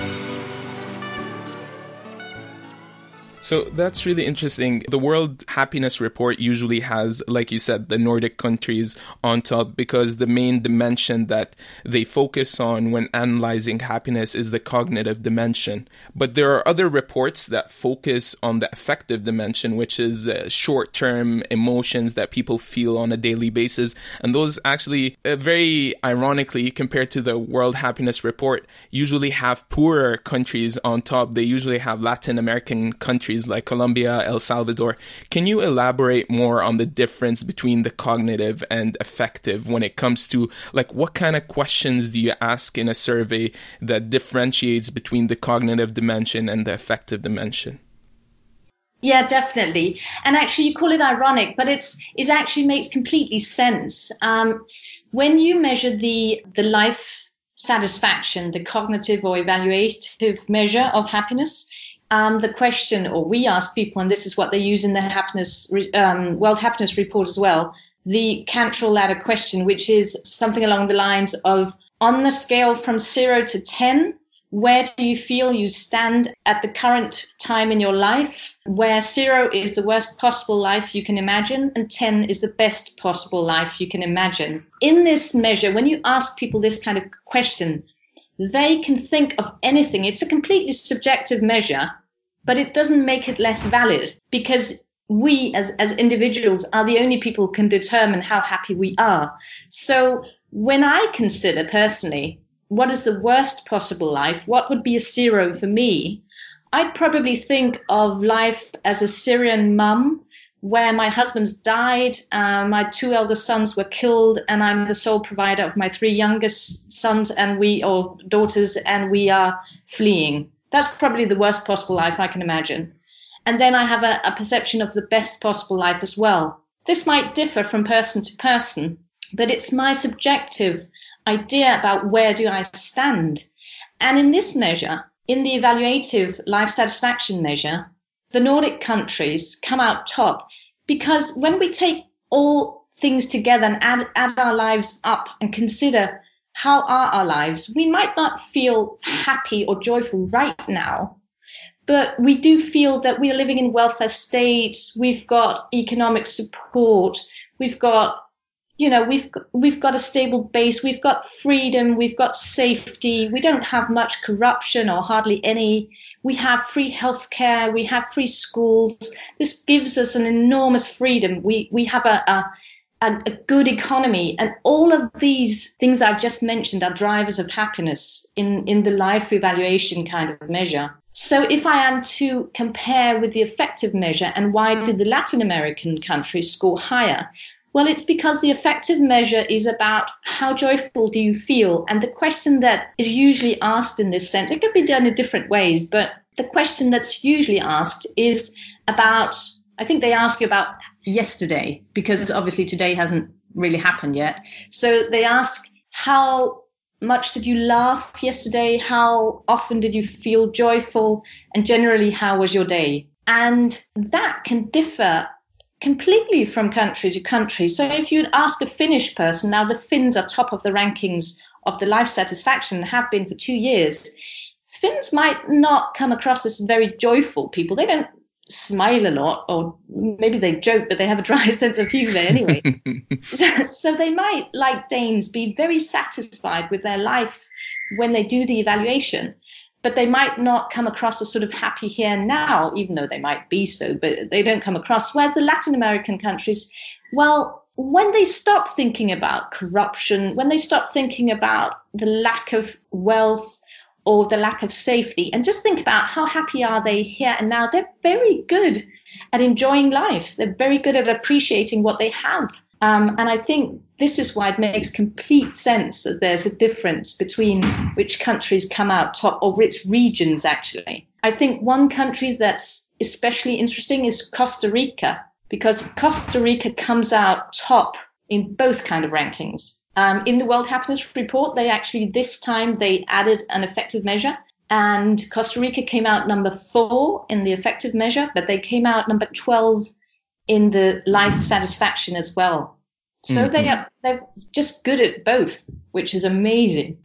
thank you So that's really interesting. The World Happiness Report usually has, like you said, the Nordic countries on top because the main dimension that they focus on when analyzing happiness is the cognitive dimension. But there are other reports that focus on the affective dimension, which is uh, short term emotions that people feel on a daily basis. And those actually, uh, very ironically, compared to the World Happiness Report, usually have poorer countries on top. They usually have Latin American countries countries like Colombia, El Salvador. Can you elaborate more on the difference between the cognitive and affective when it comes to like what kind of questions do you ask in a survey that differentiates between the cognitive dimension and the affective dimension? Yeah, definitely. And actually, you call it ironic, but it's it actually makes completely sense. Um, when you measure the the life satisfaction, the cognitive or evaluative measure of happiness, um, the question, or we ask people, and this is what they use in the happiness um, World Happiness Report as well, the Cantril ladder question, which is something along the lines of on the scale from zero to 10, where do you feel you stand at the current time in your life, where zero is the worst possible life you can imagine, and 10 is the best possible life you can imagine? In this measure, when you ask people this kind of question, they can think of anything. It's a completely subjective measure, but it doesn't make it less valid because we as, as individuals are the only people who can determine how happy we are. So when I consider personally what is the worst possible life, what would be a zero for me, I'd probably think of life as a Syrian mum where my husband's died, uh, my two elder sons were killed, and I'm the sole provider of my three youngest sons and we or daughters, and we are fleeing. That's probably the worst possible life I can imagine. And then I have a, a perception of the best possible life as well. This might differ from person to person, but it's my subjective idea about where do I stand. And in this measure, in the evaluative life satisfaction measure, the Nordic countries come out top because when we take all things together and add, add our lives up and consider how are our lives? We might not feel happy or joyful right now, but we do feel that we are living in welfare states. We've got economic support. We've got, you know, we've we've got a stable base. We've got freedom. We've got safety. We don't have much corruption or hardly any. We have free healthcare. We have free schools. This gives us an enormous freedom. We we have a, a a, a, good economy. And all of these things I've just mentioned are drivers of happiness in, in the life evaluation kind of measure. So if I am to compare with the affective measure and why did the Latin American countries score higher? Well, it's because the affective measure is about how joyful do you feel? And the question that is usually asked in this sense, it could be done in different ways, but the question that's usually asked is about, I think they ask you about yesterday because mm-hmm. obviously today hasn't really happened yet. So they ask, how much did you laugh yesterday? How often did you feel joyful? And generally, how was your day? And that can differ completely from country to country. So if you'd ask a Finnish person, now the Finns are top of the rankings of the life satisfaction, have been for two years. Finns might not come across as very joyful people. They don't smile a lot, or maybe they joke, but they have a dry sense of humor anyway. so they might, like Danes, be very satisfied with their life when they do the evaluation, but they might not come across as sort of happy here now, even though they might be so, but they don't come across. Whereas the Latin American countries, well, when they stop thinking about corruption, when they stop thinking about the lack of wealth, or the lack of safety. And just think about how happy are they here and now. They're very good at enjoying life. They're very good at appreciating what they have. Um, and i think this is why it makes complete sense that there's a difference between which countries come out top or which regions actually. I think one country that's especially interesting is costa rica because costa rica comes out top in both kind of rankings um, in the World Happiness Report, they actually this time they added an affective measure, and Costa Rica came out number four in the affective measure, but they came out number twelve in the life satisfaction as well. So mm-hmm. they are they're just good at both, which is amazing.